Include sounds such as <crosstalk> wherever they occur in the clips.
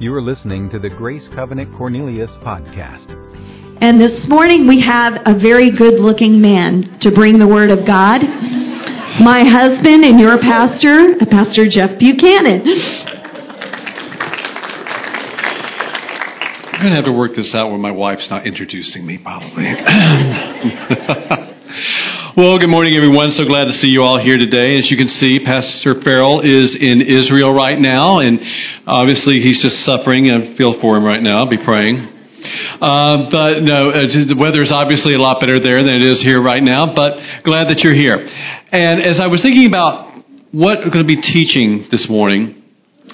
You are listening to the Grace Covenant Cornelius podcast. And this morning we have a very good looking man to bring the Word of God. My husband and your pastor, Pastor Jeff Buchanan. I'm going to have to work this out when my wife's not introducing me, probably. <laughs> well, good morning, everyone. So glad to see you all here today. As you can see, Pastor Farrell is in Israel right now, and obviously he's just suffering. I feel for him right now. I'll be praying. Uh, but no, uh, the weather is obviously a lot better there than it is here right now, but glad that you're here. And as I was thinking about what I'm going to be teaching this morning,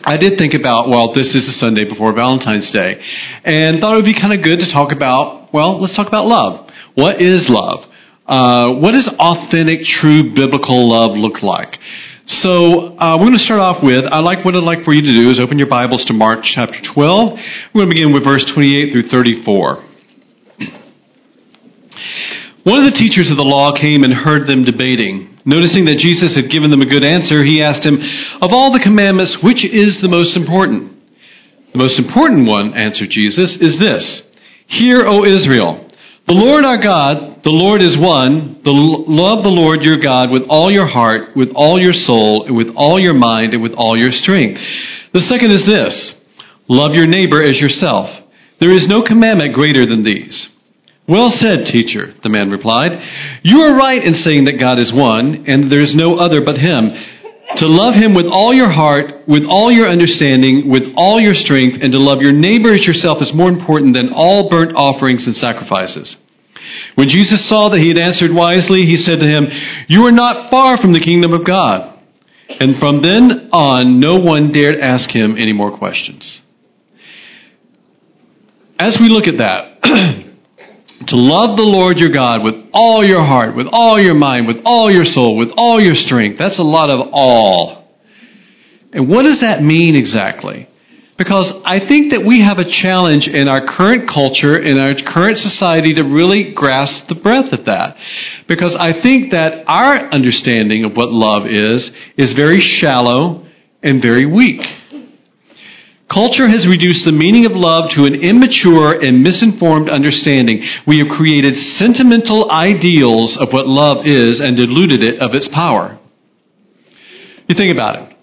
I did think about, well, this is the Sunday before Valentine's Day, and thought it would be kind of good to talk about, well, let's talk about love. What is love? Uh, what does authentic, true biblical love look like? So uh, we're going to start off with, I like what I'd like for you to do is open your Bibles to Mark chapter 12. We're going to begin with verse 28 through 34. One of the teachers of the law came and heard them debating. Noticing that Jesus had given them a good answer, he asked him, Of all the commandments, which is the most important? The most important one, answered Jesus, is this Hear, O Israel, the Lord our God, the Lord is one. The, love the Lord your God with all your heart, with all your soul, with all your mind, and with all your strength. The second is this Love your neighbor as yourself. There is no commandment greater than these. Well said, teacher, the man replied. You are right in saying that God is one, and there is no other but Him. To love Him with all your heart, with all your understanding, with all your strength, and to love your neighbor as yourself is more important than all burnt offerings and sacrifices. When Jesus saw that he had answered wisely, he said to him, You are not far from the kingdom of God. And from then on, no one dared ask him any more questions. As we look at that, <clears throat> to love the Lord your God with all your heart, with all your mind, with all your soul, with all your strength. That's a lot of all. And what does that mean exactly? Because I think that we have a challenge in our current culture, in our current society, to really grasp the breadth of that. Because I think that our understanding of what love is, is very shallow and very weak. Culture has reduced the meaning of love to an immature and misinformed understanding. We have created sentimental ideals of what love is and diluted it of its power. You think about it.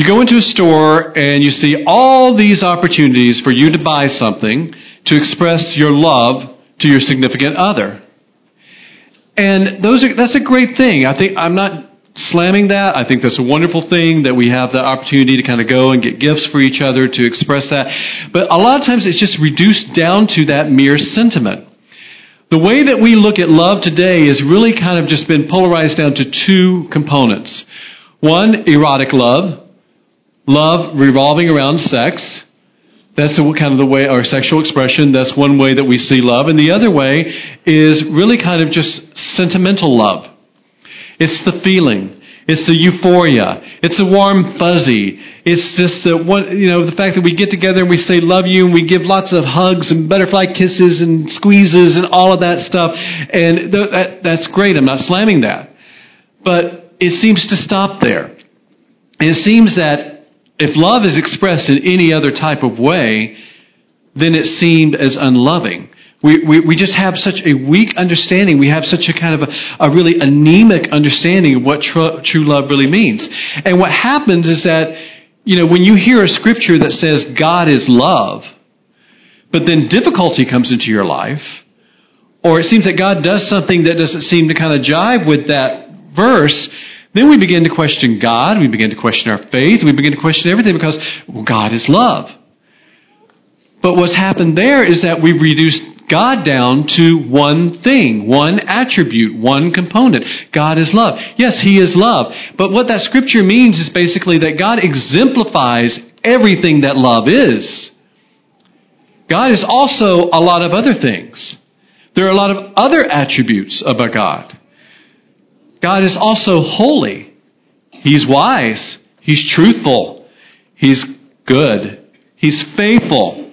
You go into a store and you see all these opportunities for you to buy something to express your love to your significant other. And those are, that's a great thing. I think I'm not slamming that. I think that's a wonderful thing that we have the opportunity to kind of go and get gifts for each other to express that. But a lot of times it's just reduced down to that mere sentiment. The way that we look at love today is really kind of just been polarized down to two components. One, erotic love, love revolving around sex. That's kind of the way, our sexual expression, that's one way that we see love. And the other way is really kind of just sentimental love it's the feeling. It's the euphoria. It's the warm fuzzy. It's just the one, you know, the fact that we get together and we say love you and we give lots of hugs and butterfly kisses and squeezes and all of that stuff. And th- that, that's great. I'm not slamming that. But it seems to stop there. It seems that if love is expressed in any other type of way, then it seemed as unloving. We, we, we just have such a weak understanding. We have such a kind of a, a really anemic understanding of what tr- true love really means. And what happens is that, you know, when you hear a scripture that says God is love, but then difficulty comes into your life, or it seems that God does something that doesn't seem to kind of jive with that verse, then we begin to question God, we begin to question our faith, we begin to question everything because well, God is love. But what's happened there is that we've reduced God down to one thing, one attribute, one component. God is love. Yes, He is love. But what that scripture means is basically that God exemplifies everything that love is. God is also a lot of other things. There are a lot of other attributes about God. God is also holy. He's wise. He's truthful. He's good. He's faithful.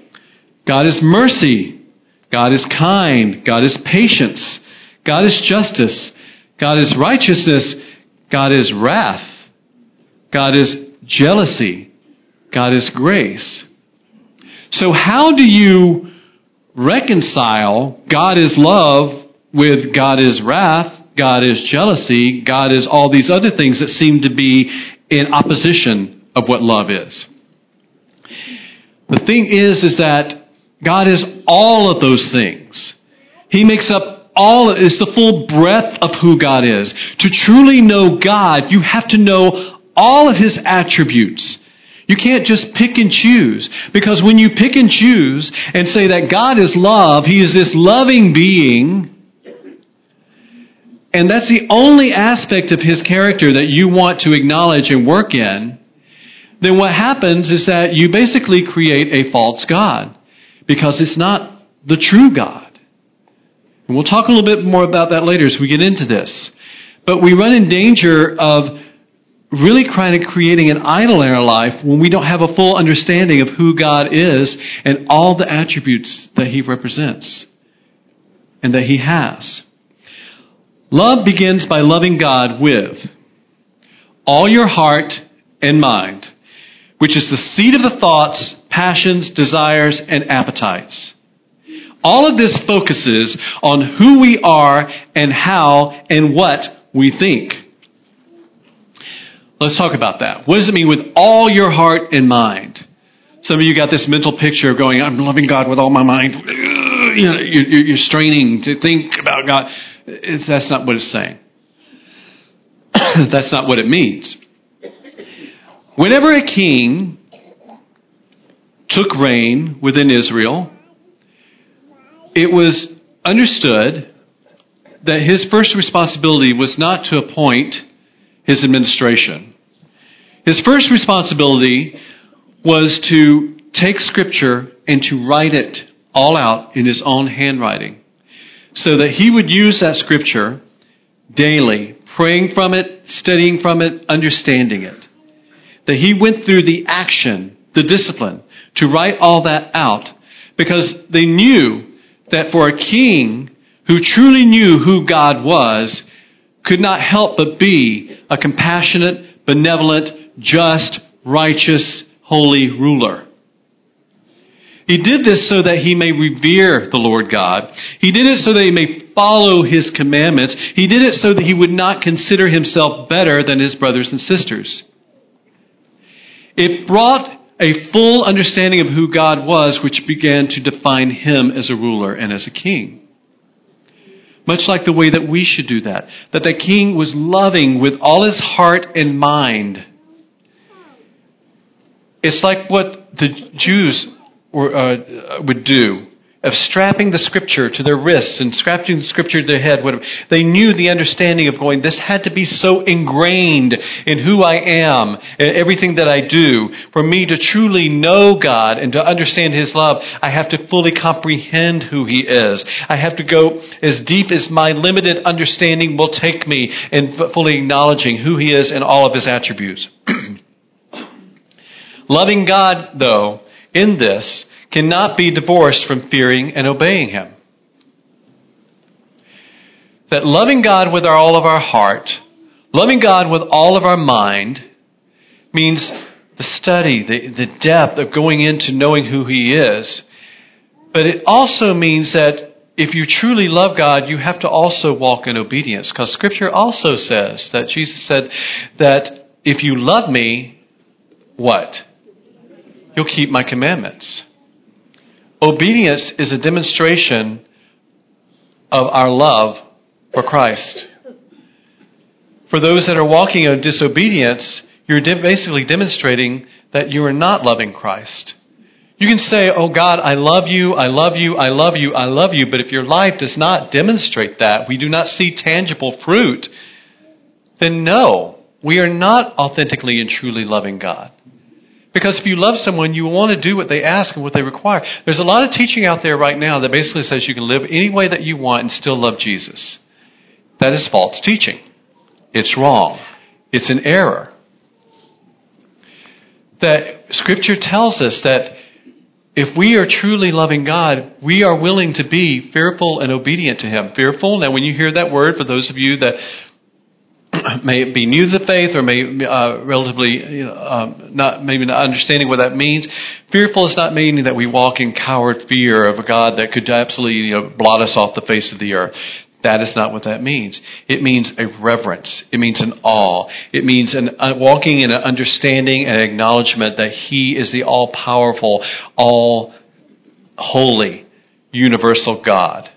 God is mercy. God is kind. God is patience. God is justice. God is righteousness. God is wrath. God is jealousy. God is grace. So, how do you reconcile God is love with God is wrath, God is jealousy, God is all these other things that seem to be in opposition of what love is? The thing is, is that God is all of those things. He makes up all, is the full breadth of who God is. To truly know God, you have to know all of His attributes. You can't just pick and choose. Because when you pick and choose and say that God is love, He is this loving being, and that's the only aspect of His character that you want to acknowledge and work in, then what happens is that you basically create a false God. Because it's not the true God. And we'll talk a little bit more about that later as we get into this. But we run in danger of really kind of creating an idol in our life when we don't have a full understanding of who God is and all the attributes that He represents and that He has. Love begins by loving God with all your heart and mind, which is the seat of the thoughts, passions, desires, and appetites. All of this focuses on who we are and how and what we think. Let's talk about that. What does it mean with all your heart and mind? Some of you got this mental picture of going, I'm loving God with all my mind. You know, you're straining to think about God. That's not what it's saying. <coughs> That's not what it means. Whenever a king took reign within Israel, it was understood that his first responsibility was not to appoint his administration. His first responsibility was to take Scripture and to write it all out in his own handwriting so that he would use that Scripture daily, praying from it, studying from it, understanding it. That he went through the action, the discipline, to write all that out because they knew that for a king who truly knew who God was, could not help but be a compassionate, benevolent, just, righteous, holy ruler. He did this so that he may revere the Lord God. He did it so that he may follow his commandments. He did it so that he would not consider himself better than his brothers and sisters. It brought a full understanding of who God was, which began to define him as a ruler and as a king. Much like the way that we should do that. That the king was loving with all his heart and mind. It's like what the Jews were, uh, would do of strapping the scripture to their wrists and strapping the scripture to their head. Whatever. They knew the understanding of going, this had to be so ingrained in who I am and everything that I do. For me to truly know God and to understand His love, I have to fully comprehend who He is. I have to go as deep as my limited understanding will take me in fully acknowledging who He is and all of His attributes. <clears throat> Loving God, though, in this, cannot be divorced from fearing and obeying Him. That loving God with all of our heart, loving God with all of our mind, means the study, the, the depth of going into knowing who He is. But it also means that if you truly love God, you have to also walk in obedience. Because Scripture also says that Jesus said that if you love me, what? You'll keep my commandments. Obedience is a demonstration of our love for Christ. For those that are walking in disobedience, you're de- basically demonstrating that you are not loving Christ. You can say, Oh God, I love you, I love you, I love you, I love you, but if your life does not demonstrate that, we do not see tangible fruit, then no, we are not authentically and truly loving God. Because if you love someone, you want to do what they ask and what they require. There's a lot of teaching out there right now that basically says you can live any way that you want and still love Jesus. That is false teaching. It's wrong. It's an error. That Scripture tells us that if we are truly loving God, we are willing to be fearful and obedient to Him. Fearful, now when you hear that word, for those of you that <clears throat> may it be new to faith or may uh, relatively you know, um, not maybe not understanding what that means. Fearful is not meaning that we walk in coward fear of a God that could absolutely you know, blot us off the face of the earth. That is not what that means. It means a reverence. It means an awe. It means an, uh, walking in an understanding and acknowledgement that He is the all powerful, all holy, universal God.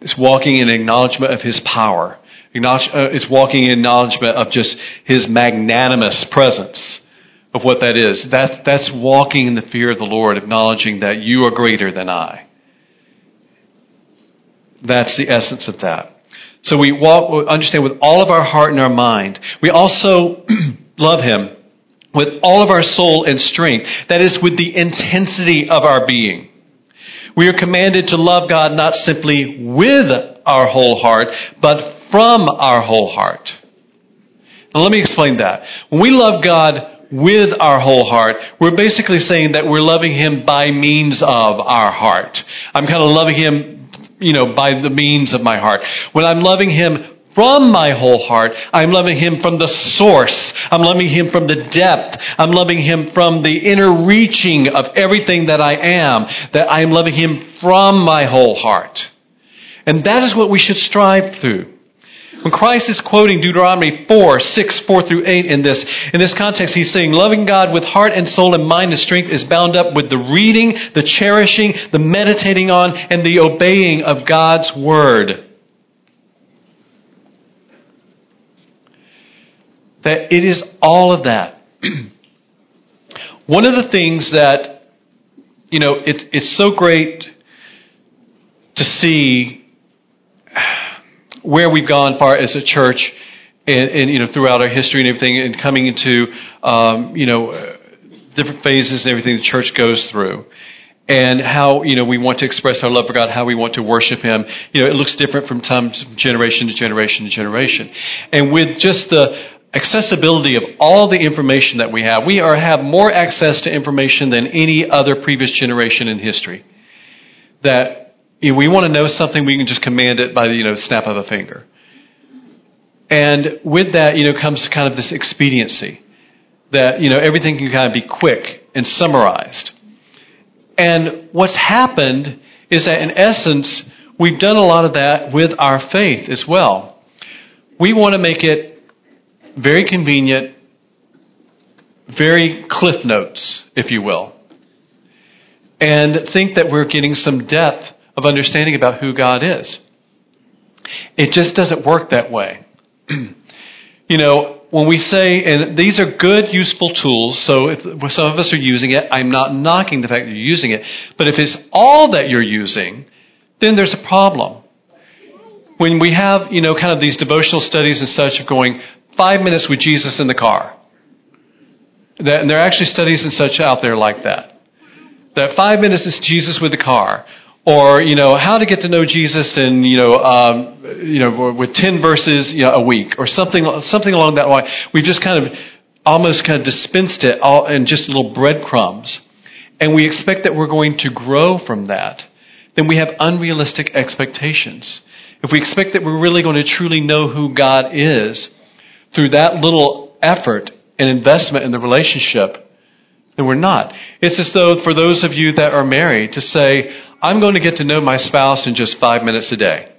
It's walking in acknowledgement of His power. Uh, it's walking in acknowledgement of just His magnanimous presence of what that is. That's, that's walking in the fear of the Lord, acknowledging that you are greater than I. That's the essence of that. So we walk, understand with all of our heart and our mind. We also <clears throat> love Him with all of our soul and strength. That is, with the intensity of our being. We are commanded to love God not simply with our whole heart, but from our whole heart. Now, let me explain that. When we love God with our whole heart, we're basically saying that we're loving Him by means of our heart. I'm kind of loving Him, you know, by the means of my heart. When I'm loving Him from my whole heart. I'm loving Him from the source. I'm loving Him from the depth. I'm loving Him from the inner reaching of everything that I am. That I'm loving Him from my whole heart. And that is what we should strive through. When Christ is quoting Deuteronomy 4, 6, 4 through 8 in this, in this context, he's saying, loving God with heart and soul and mind and strength is bound up with the reading, the cherishing, the meditating on, and the obeying of God's Word. that it is all of that. <clears throat> One of the things that, you know, it's, it's so great to see where we've gone far as a church and, and you know, throughout our history and everything and coming into, um, you know, different phases and everything the church goes through and how you know we want to express our love for God, how we want to worship Him. You know, it looks different from time to generation to generation to generation, and with just the accessibility of all the information that we have. We are, have more access to information than any other previous generation in history. That if we want to know something, we can just command it by the you know, snap of a finger. And with that, you know, comes kind of this expediency that you know everything can kind of be quick and summarized. And what's happened is that in essence, we've done a lot of that with our faith as well. We want to make it very convenient, very cliff notes, if you will, and think that we're getting some depth of understanding about who God is. It just doesn't work that way. <clears throat> you know, when we say, and these are good, useful tools, so if some of us are using it, I'm not knocking the fact that you're using it, but if it's all that you're using, then there's a problem. When we have, you know, kind of these devotional studies and such of going, five minutes with Jesus in the car. And there are actually studies and such out there like that. That five minutes is Jesus with the car. Or, you know, how to get to know Jesus in, you know, um, you know, with 10 verses you know, a week or something, something along that line. We've just kind of almost kind of dispensed it all in just little breadcrumbs. And we expect that we're going to grow from that. Then we have unrealistic expectations. If we expect that we're really going to truly know who God is, through that little effort and investment in the relationship, then we're not. It's as though for those of you that are married to say, I'm going to get to know my spouse in just five minutes a day.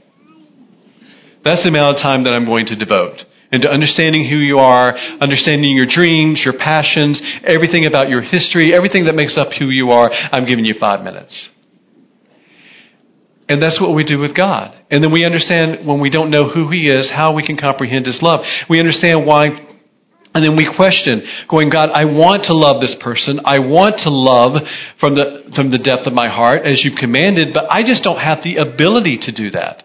That's the amount of time that I'm going to devote into understanding who you are, understanding your dreams, your passions, everything about your history, everything that makes up who you are. I'm giving you five minutes. And that's what we do with God. And then we understand when we don't know who He is, how we can comprehend His love. We understand why, and then we question, going, God, I want to love this person. I want to love from the, from the depth of my heart as you commanded, but I just don't have the ability to do that.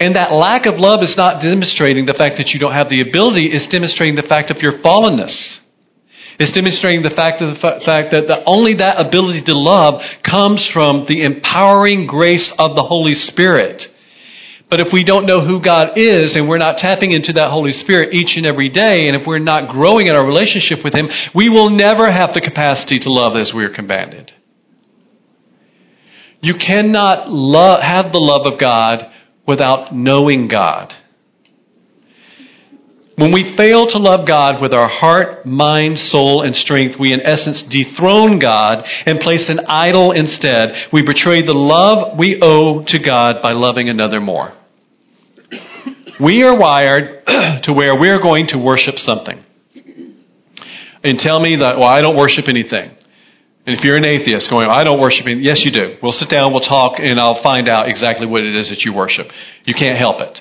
And that lack of love is not demonstrating the fact that you don't have the ability, it's demonstrating the fact of your fallenness. It's demonstrating the fact, of the fact that the, only that ability to love comes from the empowering grace of the Holy Spirit. But if we don't know who God is and we're not tapping into that Holy Spirit each and every day, and if we're not growing in our relationship with Him, we will never have the capacity to love as we are commanded. You cannot love, have the love of God without knowing God. When we fail to love God with our heart, mind, soul, and strength, we in essence dethrone God and place an idol instead. We betray the love we owe to God by loving another more. We are wired <clears throat> to where we're going to worship something. And tell me that, well, I don't worship anything. And if you're an atheist going, I don't worship anything, yes, you do. We'll sit down, we'll talk, and I'll find out exactly what it is that you worship. You can't help it.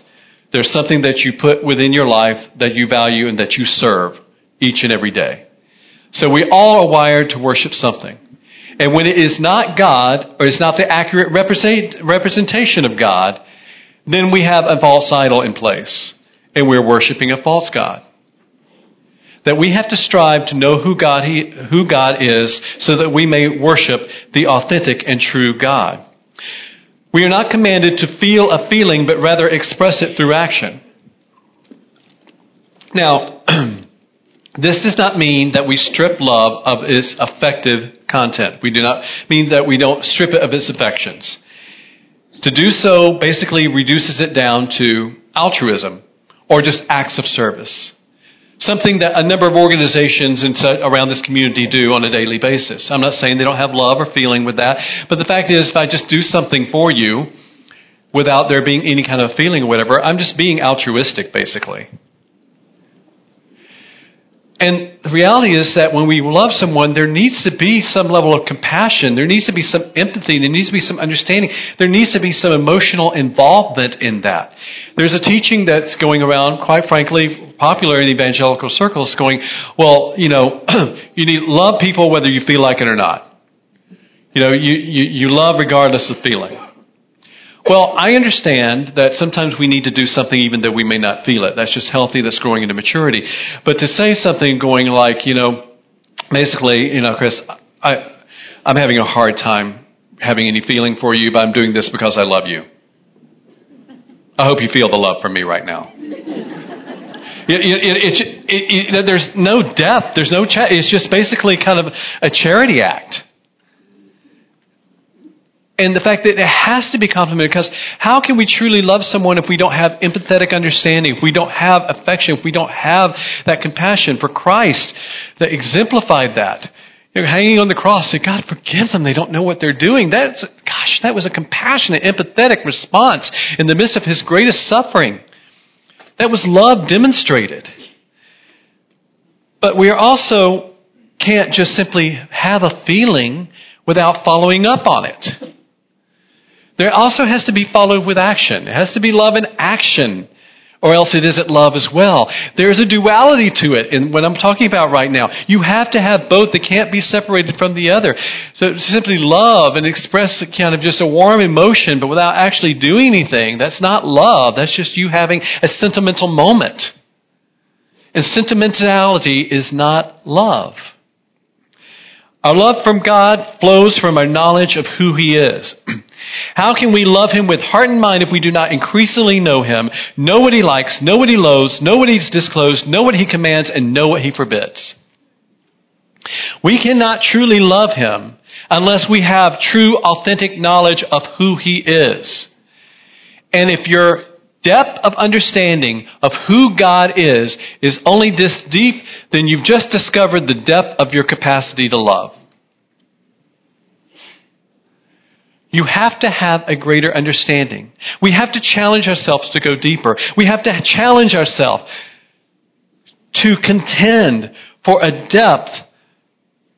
There's something that you put within your life that you value and that you serve each and every day. So we all are wired to worship something. And when it is not God, or it's not the accurate representation of God, then we have a false idol in place. And we're worshiping a false God. That we have to strive to know who God, he, who God is so that we may worship the authentic and true God. We are not commanded to feel a feeling, but rather express it through action. Now, <clears throat> this does not mean that we strip love of its affective content. We do not mean that we don't strip it of its affections. To do so basically reduces it down to altruism or just acts of service something that a number of organizations around this community do on a daily basis. I'm not saying they don't have love or feeling with that, but the fact is, if I just do something for you without there being any kind of feeling or whatever, I'm just being altruistic, basically. And the reality is that when we love someone, there needs to be some level of compassion. There needs to be some empathy. There needs to be some understanding. There needs to be some emotional involvement in that. There's a teaching that's going around, quite frankly, popular in evangelical circles, going, well, you know, <clears throat> you need love people whether you feel like it or not. You know, you, you, you love regardless of feeling. Well, I understand that sometimes we need to do something even though we may not feel it. That's just healthy, that's growing into maturity. But to say something going like, you know, basically, you know, Chris, I, I'm having a hard time having any feeling for you, but I'm doing this because I love you. I hope you feel the love from me right now. It, it, it, there's no depth. There's no. Cha- it's just basically kind of a charity act and the fact that it has to be complimented because how can we truly love someone if we don't have empathetic understanding, if we don't have affection, if we don't have that compassion for Christ that exemplified that? You're hanging on the cross, say, God, forgive them. They don't know what they're doing. That's, gosh, that was a compassionate, empathetic response in the midst of his greatest suffering. That was love demonstrated. But we also can't just simply have a feeling without following up on it. There also has to be followed with action. It has to be love in action, or else it isn't love as well. There's a duality to it in what I'm talking about right now. You have to have both. They can't be separated from the other. So simply love and express kind of just a warm emotion, but without actually doing anything, that's not love. That's just you having a sentimental moment. And sentimentality is not love. Our love from God flows from our knowledge of who He is. <clears throat> How can we love him with heart and mind if we do not increasingly know him, know what he likes, know what he loathes, know what he's disclosed, know what he commands, and know what he forbids? We cannot truly love him unless we have true, authentic knowledge of who he is. And if your depth of understanding of who God is is only this deep, then you've just discovered the depth of your capacity to love. You have to have a greater understanding. We have to challenge ourselves to go deeper. We have to challenge ourselves to contend for a depth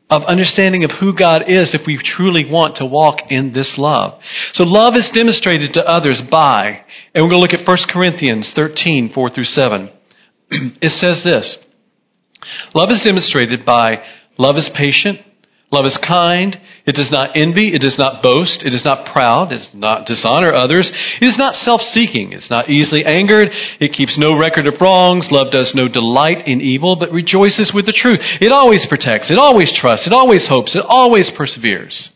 of understanding of who God is if we truly want to walk in this love. So love is demonstrated to others by, and we're going to look at 1 Corinthians 13, 4 through 7. <clears throat> it says this Love is demonstrated by love is patient, love is kind, it does not envy. It does not boast. It is not proud. It does not dishonor others. It is not self-seeking. It's not easily angered. It keeps no record of wrongs. Love does no delight in evil, but rejoices with the truth. It always protects. It always trusts. It always hopes. It always perseveres.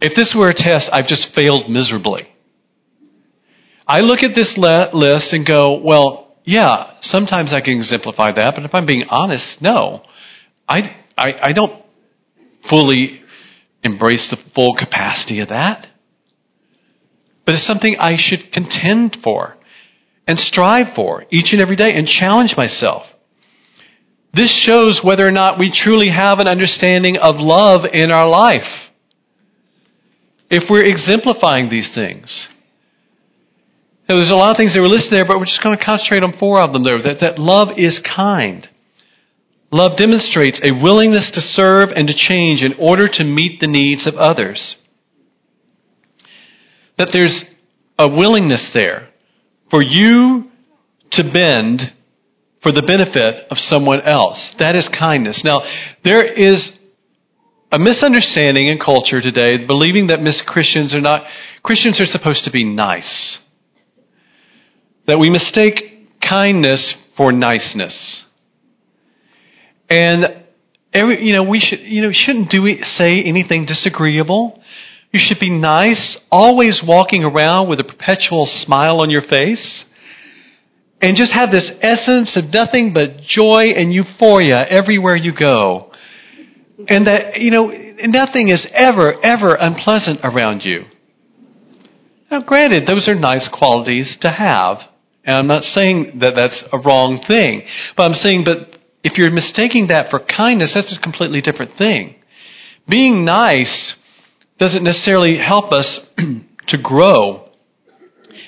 If this were a test, I've just failed miserably. I look at this list and go, well, yeah, sometimes I can exemplify that, but if I'm being honest, no. I, I, I don't fully embrace the full capacity of that. But it's something I should contend for. and strive for each and every day and challenge myself. This shows whether or not we truly have an understanding of love in our life. If we're exemplifying these things. Now, there's a lot of things that were listed there, but we're just going to concentrate on four of them there. That, that love is kind. Love demonstrates a willingness to serve and to change in order to meet the needs of others. That there's a willingness there for you to bend for the benefit of someone else. That is kindness. Now, there is a misunderstanding in culture today, believing that Christians are not, Christians are supposed to be nice. That we mistake kindness for niceness. And every, you know, we should, you know, shouldn't do say anything disagreeable. You should be nice, always walking around with a perpetual smile on your face and just have this essence of nothing but joy and euphoria everywhere you go. And that, you know, nothing is ever, ever unpleasant around you. Now, granted, those are nice qualities to have. And I'm not saying that that's a wrong thing. But I'm saying, but if you're mistaking that for kindness, that's a completely different thing. Being nice doesn't necessarily help us <clears throat> to grow.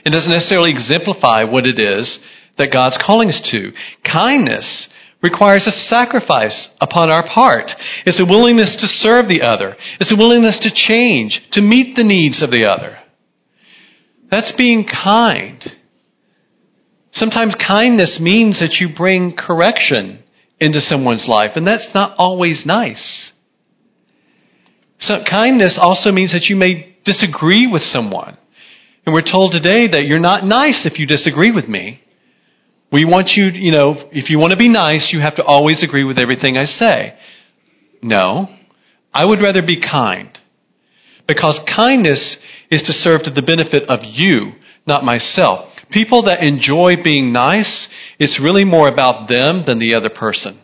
It doesn't necessarily exemplify what it is that God's calling us to. Kindness requires a sacrifice upon our part. It's a willingness to serve the other. It's a willingness to change, to meet the needs of the other. That's being kind. Sometimes kindness means that you bring correction into someone's life, and that's not always nice. So kindness also means that you may disagree with someone. And we're told today that you're not nice if you disagree with me. We want you, you know, if you want to be nice, you have to always agree with everything I say. No. I would rather be kind. Because kindness is to serve to the benefit of you, not myself. People that enjoy being nice, it's really more about them than the other person.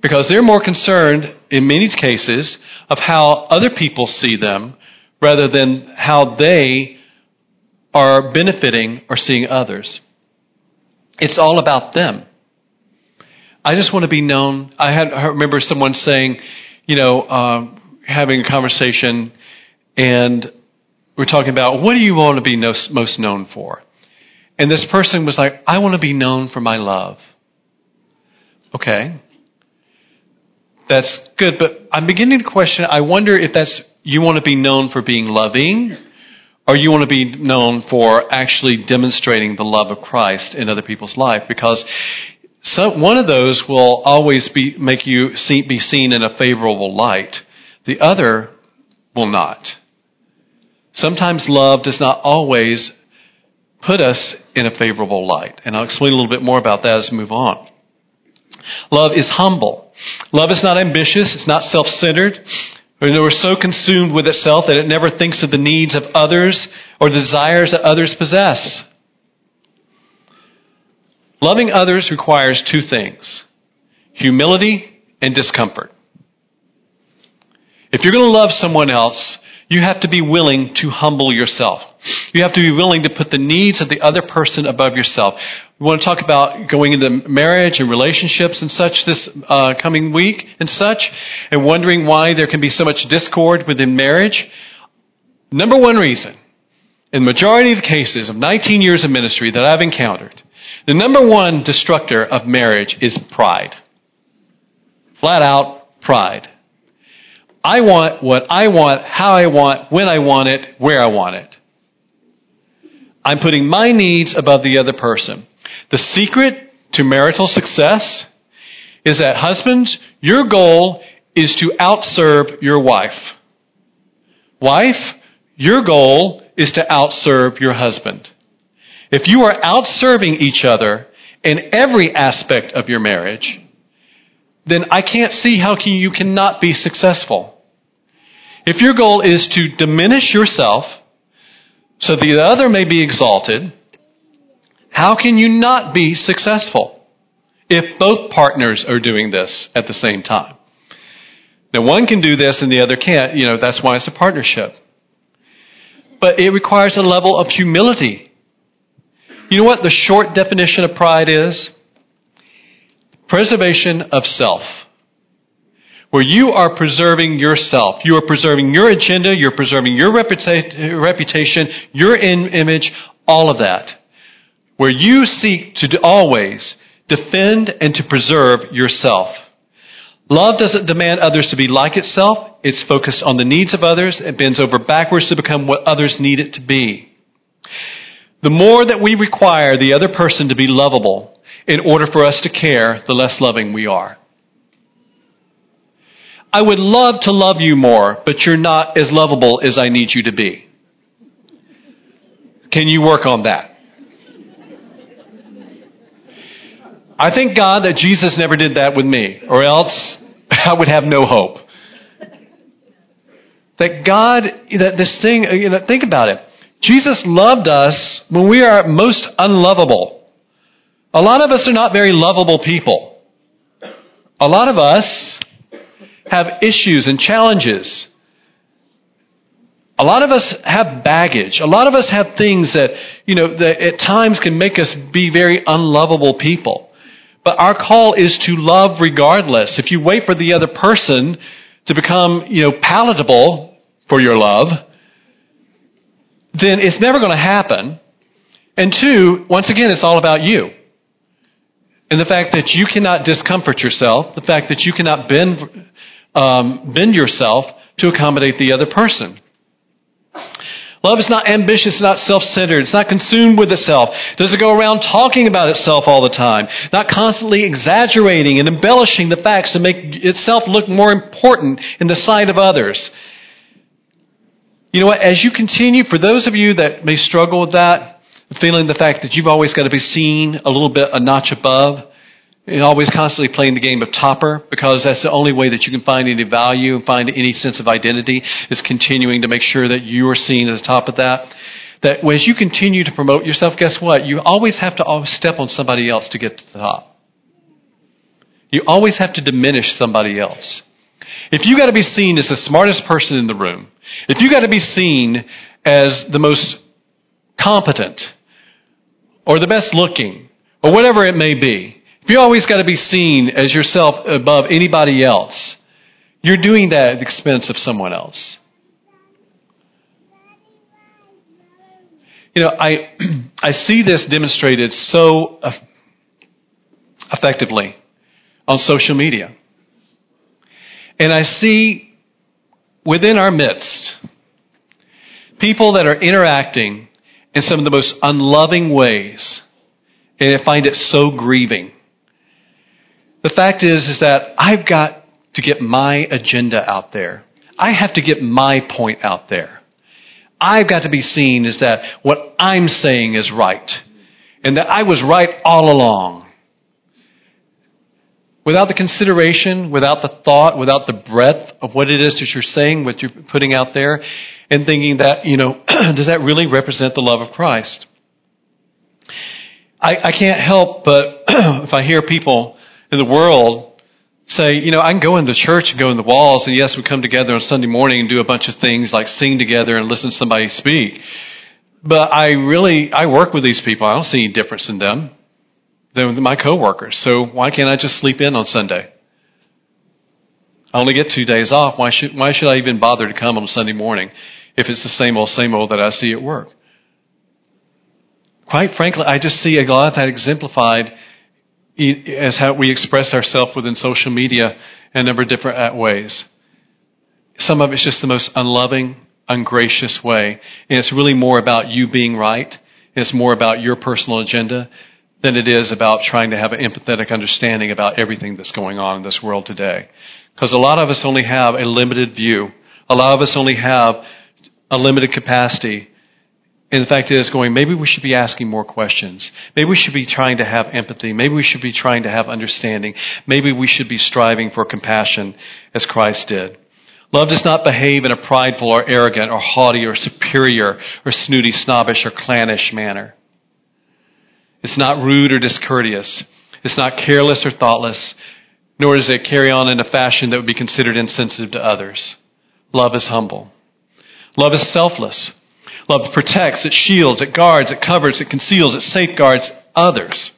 Because they're more concerned, in many cases, of how other people see them rather than how they are benefiting or seeing others. It's all about them. I just want to be known. I had I remember someone saying, you know, uh, having a conversation, and we're talking about what do you want to be most known for? And this person was like, I want to be known for my love. Okay. That's good, but I'm beginning to question, I wonder if that's, you want to be known for being loving or you want to be known for actually demonstrating the love of Christ in other people's life because one of those will always be, make you see, be seen in a favorable light. The other will not. Sometimes love does not always put us in a favorable light. And I'll explain a little bit more about that as we move on. Love is humble. Love is not ambitious. It's not self-centered. Or so consumed with itself that it never thinks of the needs of others or the desires that others possess. Loving others requires two things humility and discomfort. If you're going to love someone else, you have to be willing to humble yourself. You have to be willing to put the needs of the other person above yourself. We want to talk about going into marriage and relationships and such this uh, coming week and such, and wondering why there can be so much discord within marriage. Number one reason, in the majority of the cases of 19 years of ministry that I've encountered, the number one destructor of marriage is pride. Flat out pride. I want what I want, how I want, when I want it, where I want it. I'm putting my needs above the other person. The secret to marital success is that husbands, your goal is to outserve your wife. Wife, your goal is to outserve your husband. If you are outserving each other in every aspect of your marriage, then I can't see how can, you cannot be successful. If your goal is to diminish yourself so the other may be exalted, how can you not be successful if both partners are doing this at the same time? Now, one can do this and the other can't. You know, that's why it's a partnership. But it requires a level of humility You know what the short definition of pride is? Preservation of self. Where you are preserving yourself. You are preserving your agenda, you're preserving your reputa- reputation, your in- image, all of that. Where you seek to always defend and to preserve yourself. Love doesn't demand others to be like itself. It's focused on the needs of others. It bends over backwards to become what others need it to be. The more that we require the other person to be lovable in order for us to care, the less loving we are. I would love to love you more, but you're not as lovable as I need you to be. Can you work on that? I thank God that Jesus never did that with me, or else <laughs> I would have no hope. That God, that this thing, you know, think about it. Jesus loved us when we are most unlovable. A lot of us are not very lovable people. A lot of us have issues and challenges. A lot of us have baggage. A lot of us have things that, you know, that at times can make us be very unlovable people. But our call is to love regardless. If you wait for the other person to become, you know, palatable for your love, then it's never going to happen. And two, once again, it's all about you. And the fact that you cannot discomfort yourself, the fact that you cannot bend, um, bend yourself to accommodate the other person. Love is not ambitious, not self centered, it's not consumed with itself. It doesn't go around talking about itself all the time, not constantly exaggerating and embellishing the facts to make itself look more important in the sight of others. You know what? As you continue, for those of you that may struggle with that, feeling the fact that you've always got to be seen a little bit a notch above, and always constantly playing the game of topper because that's the only way that you can find any value and find any sense of identity is continuing to make sure that you are seen as the top of that. That as you continue to promote yourself, guess what? You always have to always step on somebody else to get to the top. You always have to diminish somebody else. If you got to be seen as the smartest person in the room, if you got to be seen as the most competent or the best looking or whatever it may be, if you always got to be seen as yourself above anybody else, you're doing that at the expense of someone else. You know, I, <clears throat> I see this demonstrated so effectively on social media. And I see within our midst people that are interacting in some of the most unloving ways, and I find it so grieving. The fact is, is that I've got to get my agenda out there. I have to get my point out there. I've got to be seen as that what I'm saying is right. And that I was right all along. Without the consideration, without the thought, without the breadth of what it is that you're saying, what you're putting out there, and thinking that, you know, <clears throat> does that really represent the love of Christ? I, I can't help but <clears throat> if I hear people in the world say, you know, I can go into church and go in the walls, and yes, we come together on Sunday morning and do a bunch of things like sing together and listen to somebody speak. But I really, I work with these people. I don't see any difference in them. They're my coworkers. So why can't I just sleep in on Sunday? I only get two days off. Why should, why should I even bother to come on Sunday morning if it's the same old, same old that I see at work? Quite frankly, I just see a lot of that exemplified as how we express ourselves within social media in a number of different uh, ways. Some of it's just the most unloving, ungracious way. And it's really more about you being right. It's more about your personal agenda than it is about trying to have an empathetic understanding about everything that's going on in this world today. Because a lot of us only have a limited view. A lot of us only have a limited capacity and the fact is, going, maybe we should be asking more questions. Maybe we should be trying to have empathy. Maybe we should be trying to have understanding. Maybe we should be striving for compassion as Christ did. Love does not behave in a prideful or arrogant or haughty or superior or snooty, snobbish or clannish manner. It's not rude or discourteous. It's not careless or thoughtless, nor does it carry on in a fashion that would be considered insensitive to others. Love is humble. Love is selfless. Love protects, it shields, it guards, it covers, it conceals, it safeguards others.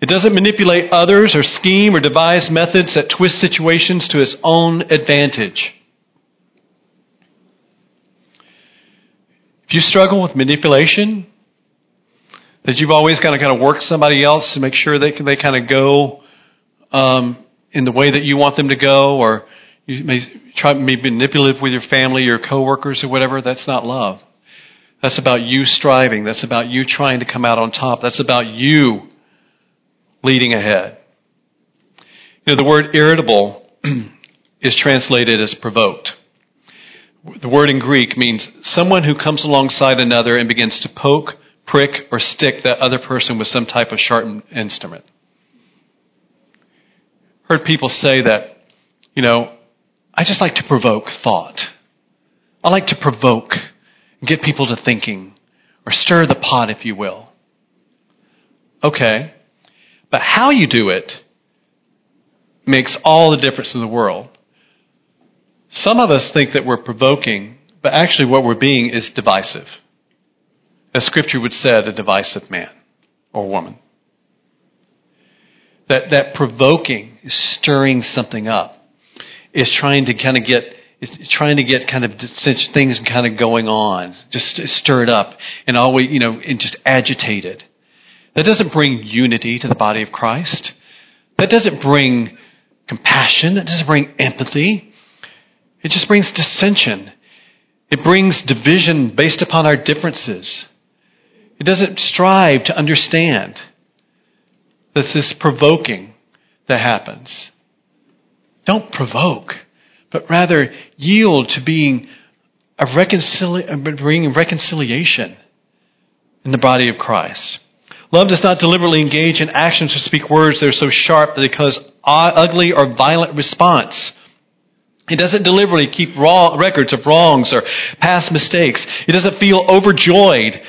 It doesn't manipulate others or scheme or devise methods that twist situations to its own advantage. If you struggle with manipulation, that you've always got to kind of work somebody else to make sure they, they kind of go um, in the way that you want them to go, or you may try to be manipulative with your family, your coworkers, or whatever, that's not love. That's about you striving. That's about you trying to come out on top. That's about you leading ahead. You know, the word irritable <clears throat> is translated as provoked. The word in Greek means someone who comes alongside another and begins to poke, prick, or stick that other person with some type of sharpened instrument. Heard people say that, you know, I just like to provoke thought. I like to provoke get people to thinking or stir the pot, if you will. Okay. But how you do it makes all the difference in the world. Some of us think that we're provoking, but actually what we're being is divisive. As scripture would say, a divisive man or woman. That, that provoking is stirring something up, is trying to kind of get is trying to get kind of things kind of going on, just stirred up and always, you know, and just agitated. That doesn't bring unity to the body of Christ. That doesn't bring compassion. That doesn't bring empathy. It just brings dissension. It brings division based upon our differences. It doesn't strive to understand that this provoking that happens. Don't provoke, but rather yield to being a reconcili- uh, bringing reconciliation in the body of Christ. Love does not deliberately engage in actions or speak words that are so sharp that they cause ugly or violent response. It doesn't deliberately keep raw records of wrongs or past mistakes. It doesn't feel overjoyed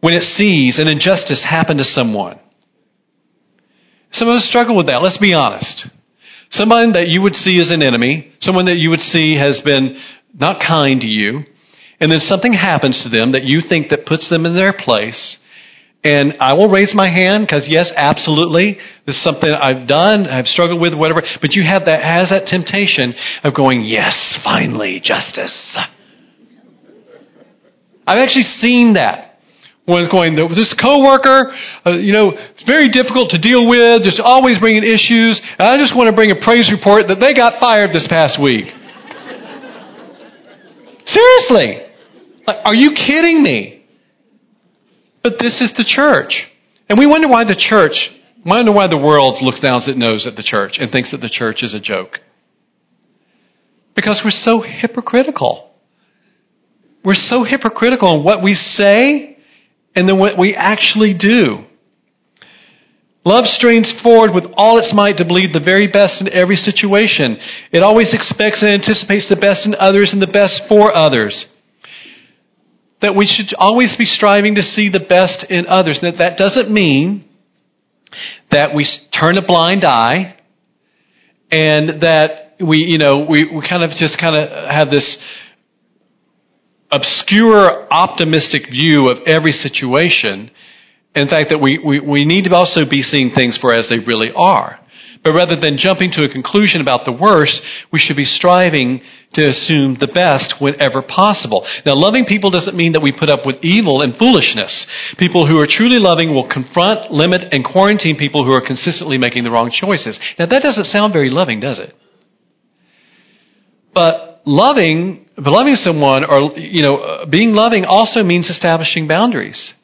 when it sees an injustice happen to someone. Some of us struggle with that, let's be honest. Someone that you would see as an enemy, someone that you would see has been not kind to you, and then something happens to them that you think that puts them in their place, and I will raise my hand because yes, absolutely, this is something I've done, I've struggled with, whatever. But you have that has that temptation of going, yes, finally, justice. I've actually seen that. When going, this coworker, uh, you know, it's very difficult to deal with, just always bringing issues, and I just want to bring a praise report that they got fired this past week. <laughs> Seriously. Are you kidding me? But this is the church. And we wonder why the church, wonder why the world looks down its nose at the church and thinks that the church is a joke. Because we're so hypocritical. We're so hypocritical in what we say and then what we actually do. Love strains forward with all its might to believe the very best in every situation. It always expects and anticipates the best in others and the best for others that we should always be striving to see the best in others. That that doesn't mean that we turn a blind eye and that we, you know, we, we kind of just kind of have this obscure, optimistic view of every situation. In fact, that we, we, we need to also be seeing things for as they really are. But rather than jumping to a conclusion about the worst, we should be striving to assume the best whenever possible. Now, loving people doesn't mean that we put up with evil and foolishness. People who are truly loving will confront, limit, and quarantine people who are consistently making the wrong choices. Now, that doesn't sound very loving, does it? But loving, loving someone, or you know, uh, being loving also means establishing boundaries.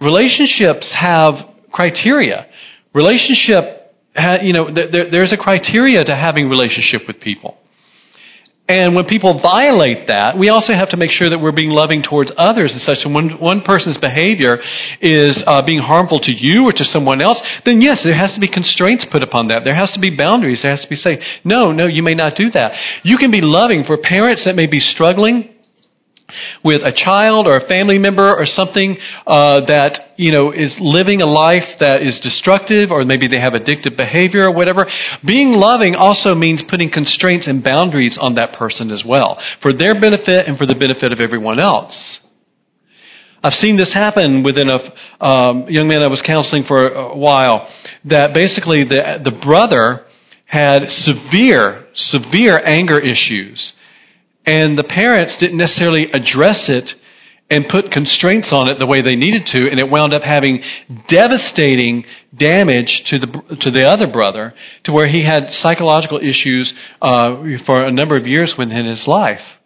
Relationships have criteria. Relationship, you know, there's a criteria to having relationship with people. And when people violate that, we also have to make sure that we're being loving towards others and such. And when one person's behavior is uh, being harmful to you or to someone else, then yes, there has to be constraints put upon that. There has to be boundaries. There has to be saying, no, no, you may not do that. You can be loving for parents that may be struggling with a child or a family member or something uh, that you know is living a life that is destructive or maybe they have addictive behavior or whatever being loving also means putting constraints and boundaries on that person as well for their benefit and for the benefit of everyone else I've seen this happen within a um, young man I was counseling for a while. That basically the the brother had severe severe anger issues, and the parents didn't necessarily address it and put constraints on it the way they needed to, and it wound up having devastating damage to the to the other brother, to where he had psychological issues uh, for a number of years within his life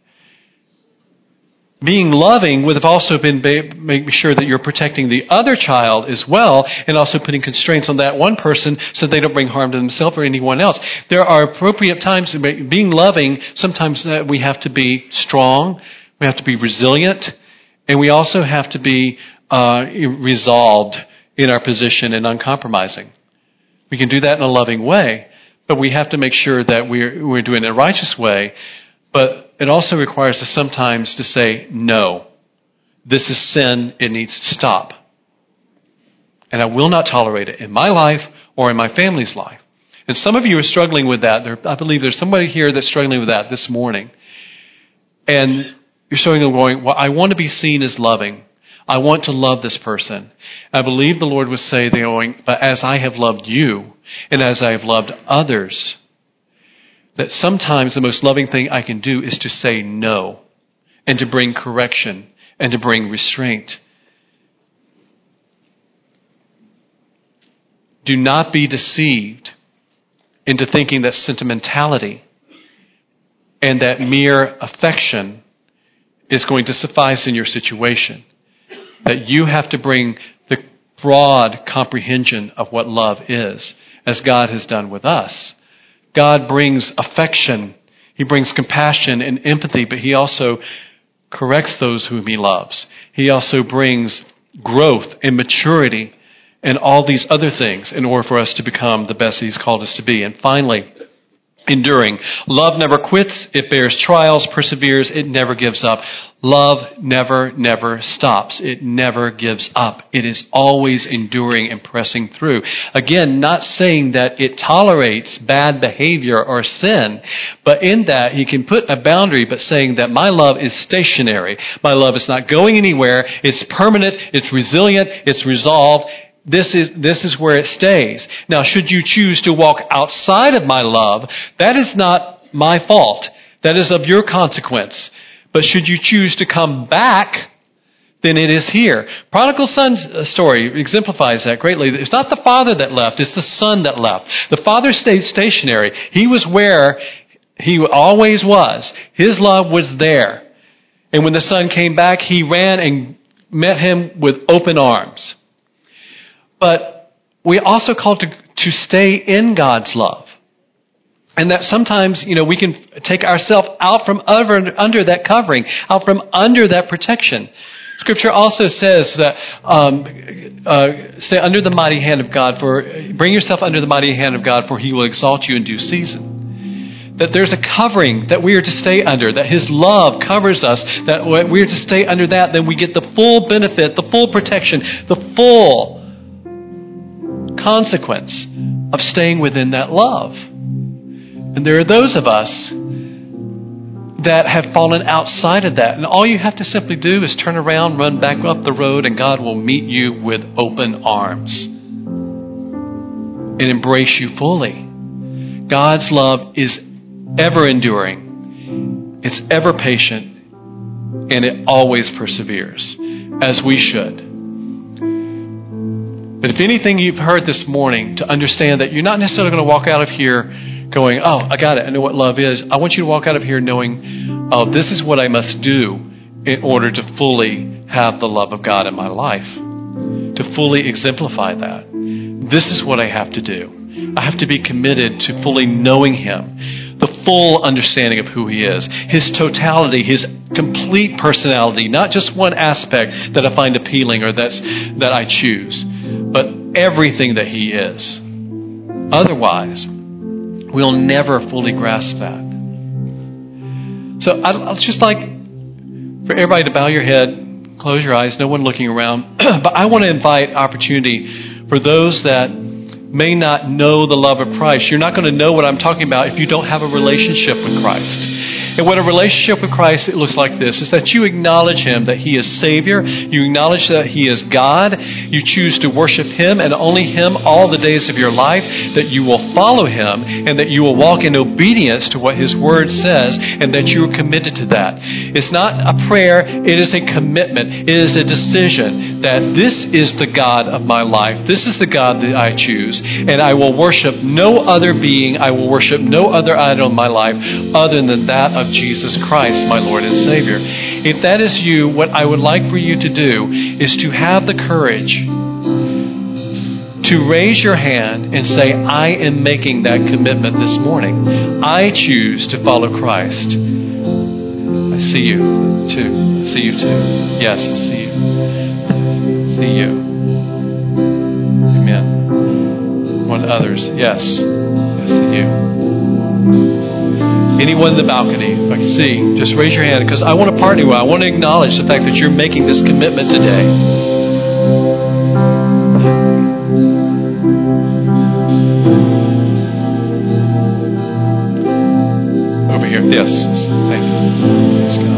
being loving would have also been making sure that you're protecting the other child as well, and also putting constraints on that one person so they don't bring harm to themselves or anyone else. There are appropriate times being loving. Sometimes we have to be strong, we have to be resilient, and we also have to be uh, resolved in our position and uncompromising. We can do that in a loving way, but we have to make sure that we're, we're doing it in a righteous way. But it also requires us sometimes to say, no, this is sin, it needs to stop. And I will not tolerate it in my life or in my family's life. And some of you are struggling with that. There, I believe there's somebody here that's struggling with that this morning. And you're struggling going, well, I want to be seen as loving. I want to love this person. I believe the Lord would say, going, but as I have loved you, and as I have loved others, that sometimes the most loving thing I can do is to say no and to bring correction and to bring restraint. Do not be deceived into thinking that sentimentality and that mere affection is going to suffice in your situation. That you have to bring the broad comprehension of what love is, as God has done with us. God brings affection, He brings compassion and empathy, but He also corrects those whom He loves. He also brings growth and maturity and all these other things in order for us to become the best He's called us to be. And finally, enduring. Love never quits. It bears trials, perseveres. It never gives up. Love never, never stops. It never gives up. It is always enduring and pressing through. Again, not saying that it tolerates bad behavior or sin, but in that he can put a boundary, but saying that my love is stationary. My love is not going anywhere. It's permanent. It's resilient. It's resolved this is, this is where it stays. Now, should you choose to walk outside of my love, that is not my fault. That is of your consequence. But should you choose to come back, then it is here. Prodigal son's uh, story exemplifies that greatly. It's not the father that left, it's the son that left. The father stayed stationary. He was where he always was. His love was there. And when the son came back, he ran and met him with open arms. But we also called to, to stay in God's love. And that sometimes, you know, we can take ourselves out from under, that covering, out from under that protection. Scripture also says that um, uh, stay under the mighty hand of God, for bring yourself under the mighty hand of God, for He will exalt you in due season. That there's a covering that we are to stay under, that His love covers us, that we're to stay under that, then we get the full benefit, the full protection, the full consequence of staying within that love. And there are those of us that have fallen outside of that. And all you have to simply do is turn around, run back up the road, and God will meet you with open arms and embrace you fully. God's love is ever enduring, it's ever patient, and it always perseveres, as we should. But if anything you've heard this morning to understand that you're not necessarily going to walk out of here going, oh, I got it. I know what love is. I want you to walk out of here knowing, oh, this is what I must do in order to fully have the love of God in my life, to fully exemplify that. This is what I have to do. I have to be committed to fully knowing Him, the full understanding of who He is, His totality, His complete personality, not just one aspect that I find appealing or that's, that I choose but everything that He is. Otherwise, we'll never fully grasp that. So I'd, just like for everybody to bow your head, close your eyes, no one looking around. <clears throat> but I want to invite opportunity for those that may not know the love of Christ. You're not going to know what I'm talking about if you don't have a relationship with Christ. And what a relationship with Christ it looks like this is that you acknowledge him that he is Savior, you acknowledge that he is God, you choose to worship him and only him all the days of your life, that you will follow him and that you will walk in obedience to what his word says and that you are committed to that. It's not a prayer, it is a commitment, it is a decision that this is the God of my life. This is the God that I choose and I will worship no other being, I will worship no other idol in my life other than that of Jesus Christ, my Lord and Savior. If that is you, what I would like for you to do is to have the courage to raise your hand and say, I am making that commitment this morning. I choose to follow Christ. I see you too. I see you too. Yes, I see you. See you. Amen. One others. Yes. See you. Anyone in the balcony, if I can see, just raise your hand because I want to partner with you. I want to acknowledge the fact that you're making this commitment today. Over here. Yes. Thank you.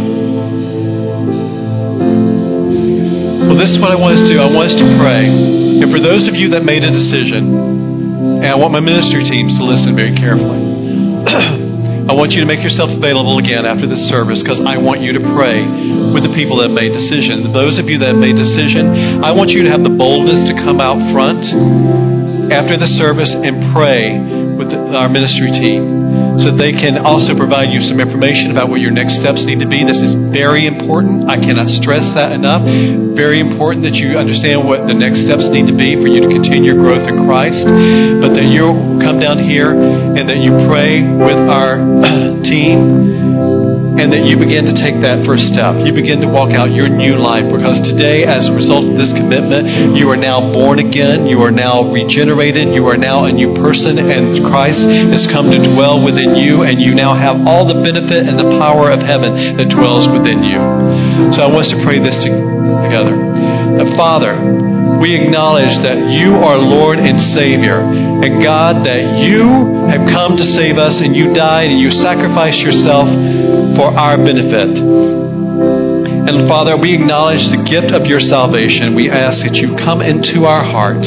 Well, this is what I want us to do. I want us to pray. And for those of you that made a decision, and I want my ministry teams to listen very carefully. <clears throat> I want you to make yourself available again after this service because I want you to pray with the people that made decision. Those of you that made decision, I want you to have the boldness to come out front after the service and pray with our ministry team so they can also provide you some information about what your next steps need to be. This is very important. I cannot stress that enough. Very important that you understand what the next steps need to be for you to continue your growth in Christ. But that you'll come down here and that you pray with our <clears throat> team and that you begin to take that first step. You begin to walk out your new life because today, as a result of this commitment, you are now born again. You are now regenerated. You are now a new person, and Christ has come to dwell within you, and you now have all the benefit and the power of heaven that dwells within you. So I want us to pray this together. Father, we acknowledge that you are Lord and Savior, and God, that you have come to save us, and you died, and you sacrificed yourself for our benefit. And Father, we acknowledge the gift of your salvation. We ask that you come into our heart.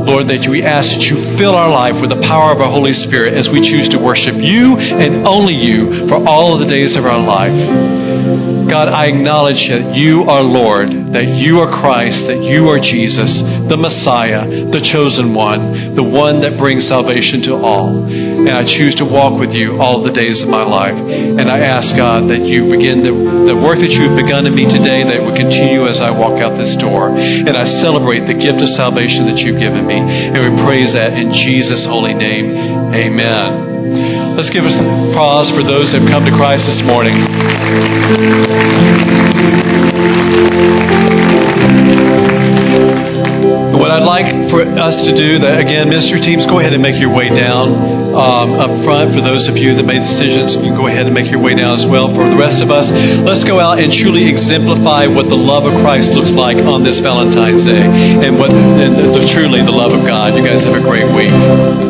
Lord, that we ask that you fill our life with the power of our Holy Spirit as we choose to worship you and only you for all of the days of our life. God, I acknowledge that you are Lord, that you are Christ, that you are Jesus, the Messiah, the chosen one, the one that brings salvation to all. And I choose to walk with you all the days of my life. And I ask, God, that you begin the, the work that you've begun in me today, that it will continue as I walk out this door. And I celebrate the gift of salvation that you've given me. And we praise that in Jesus' holy name. Amen. Let's give us a pause for those that have come to Christ this morning. What I'd like for us to do, that again, ministry teams, go ahead and make your way down um, up front. For those of you that made decisions, you can go ahead and make your way down as well. For the rest of us, let's go out and truly exemplify what the love of Christ looks like on this Valentine's Day, and what and the, truly the love of God. You guys have a great week.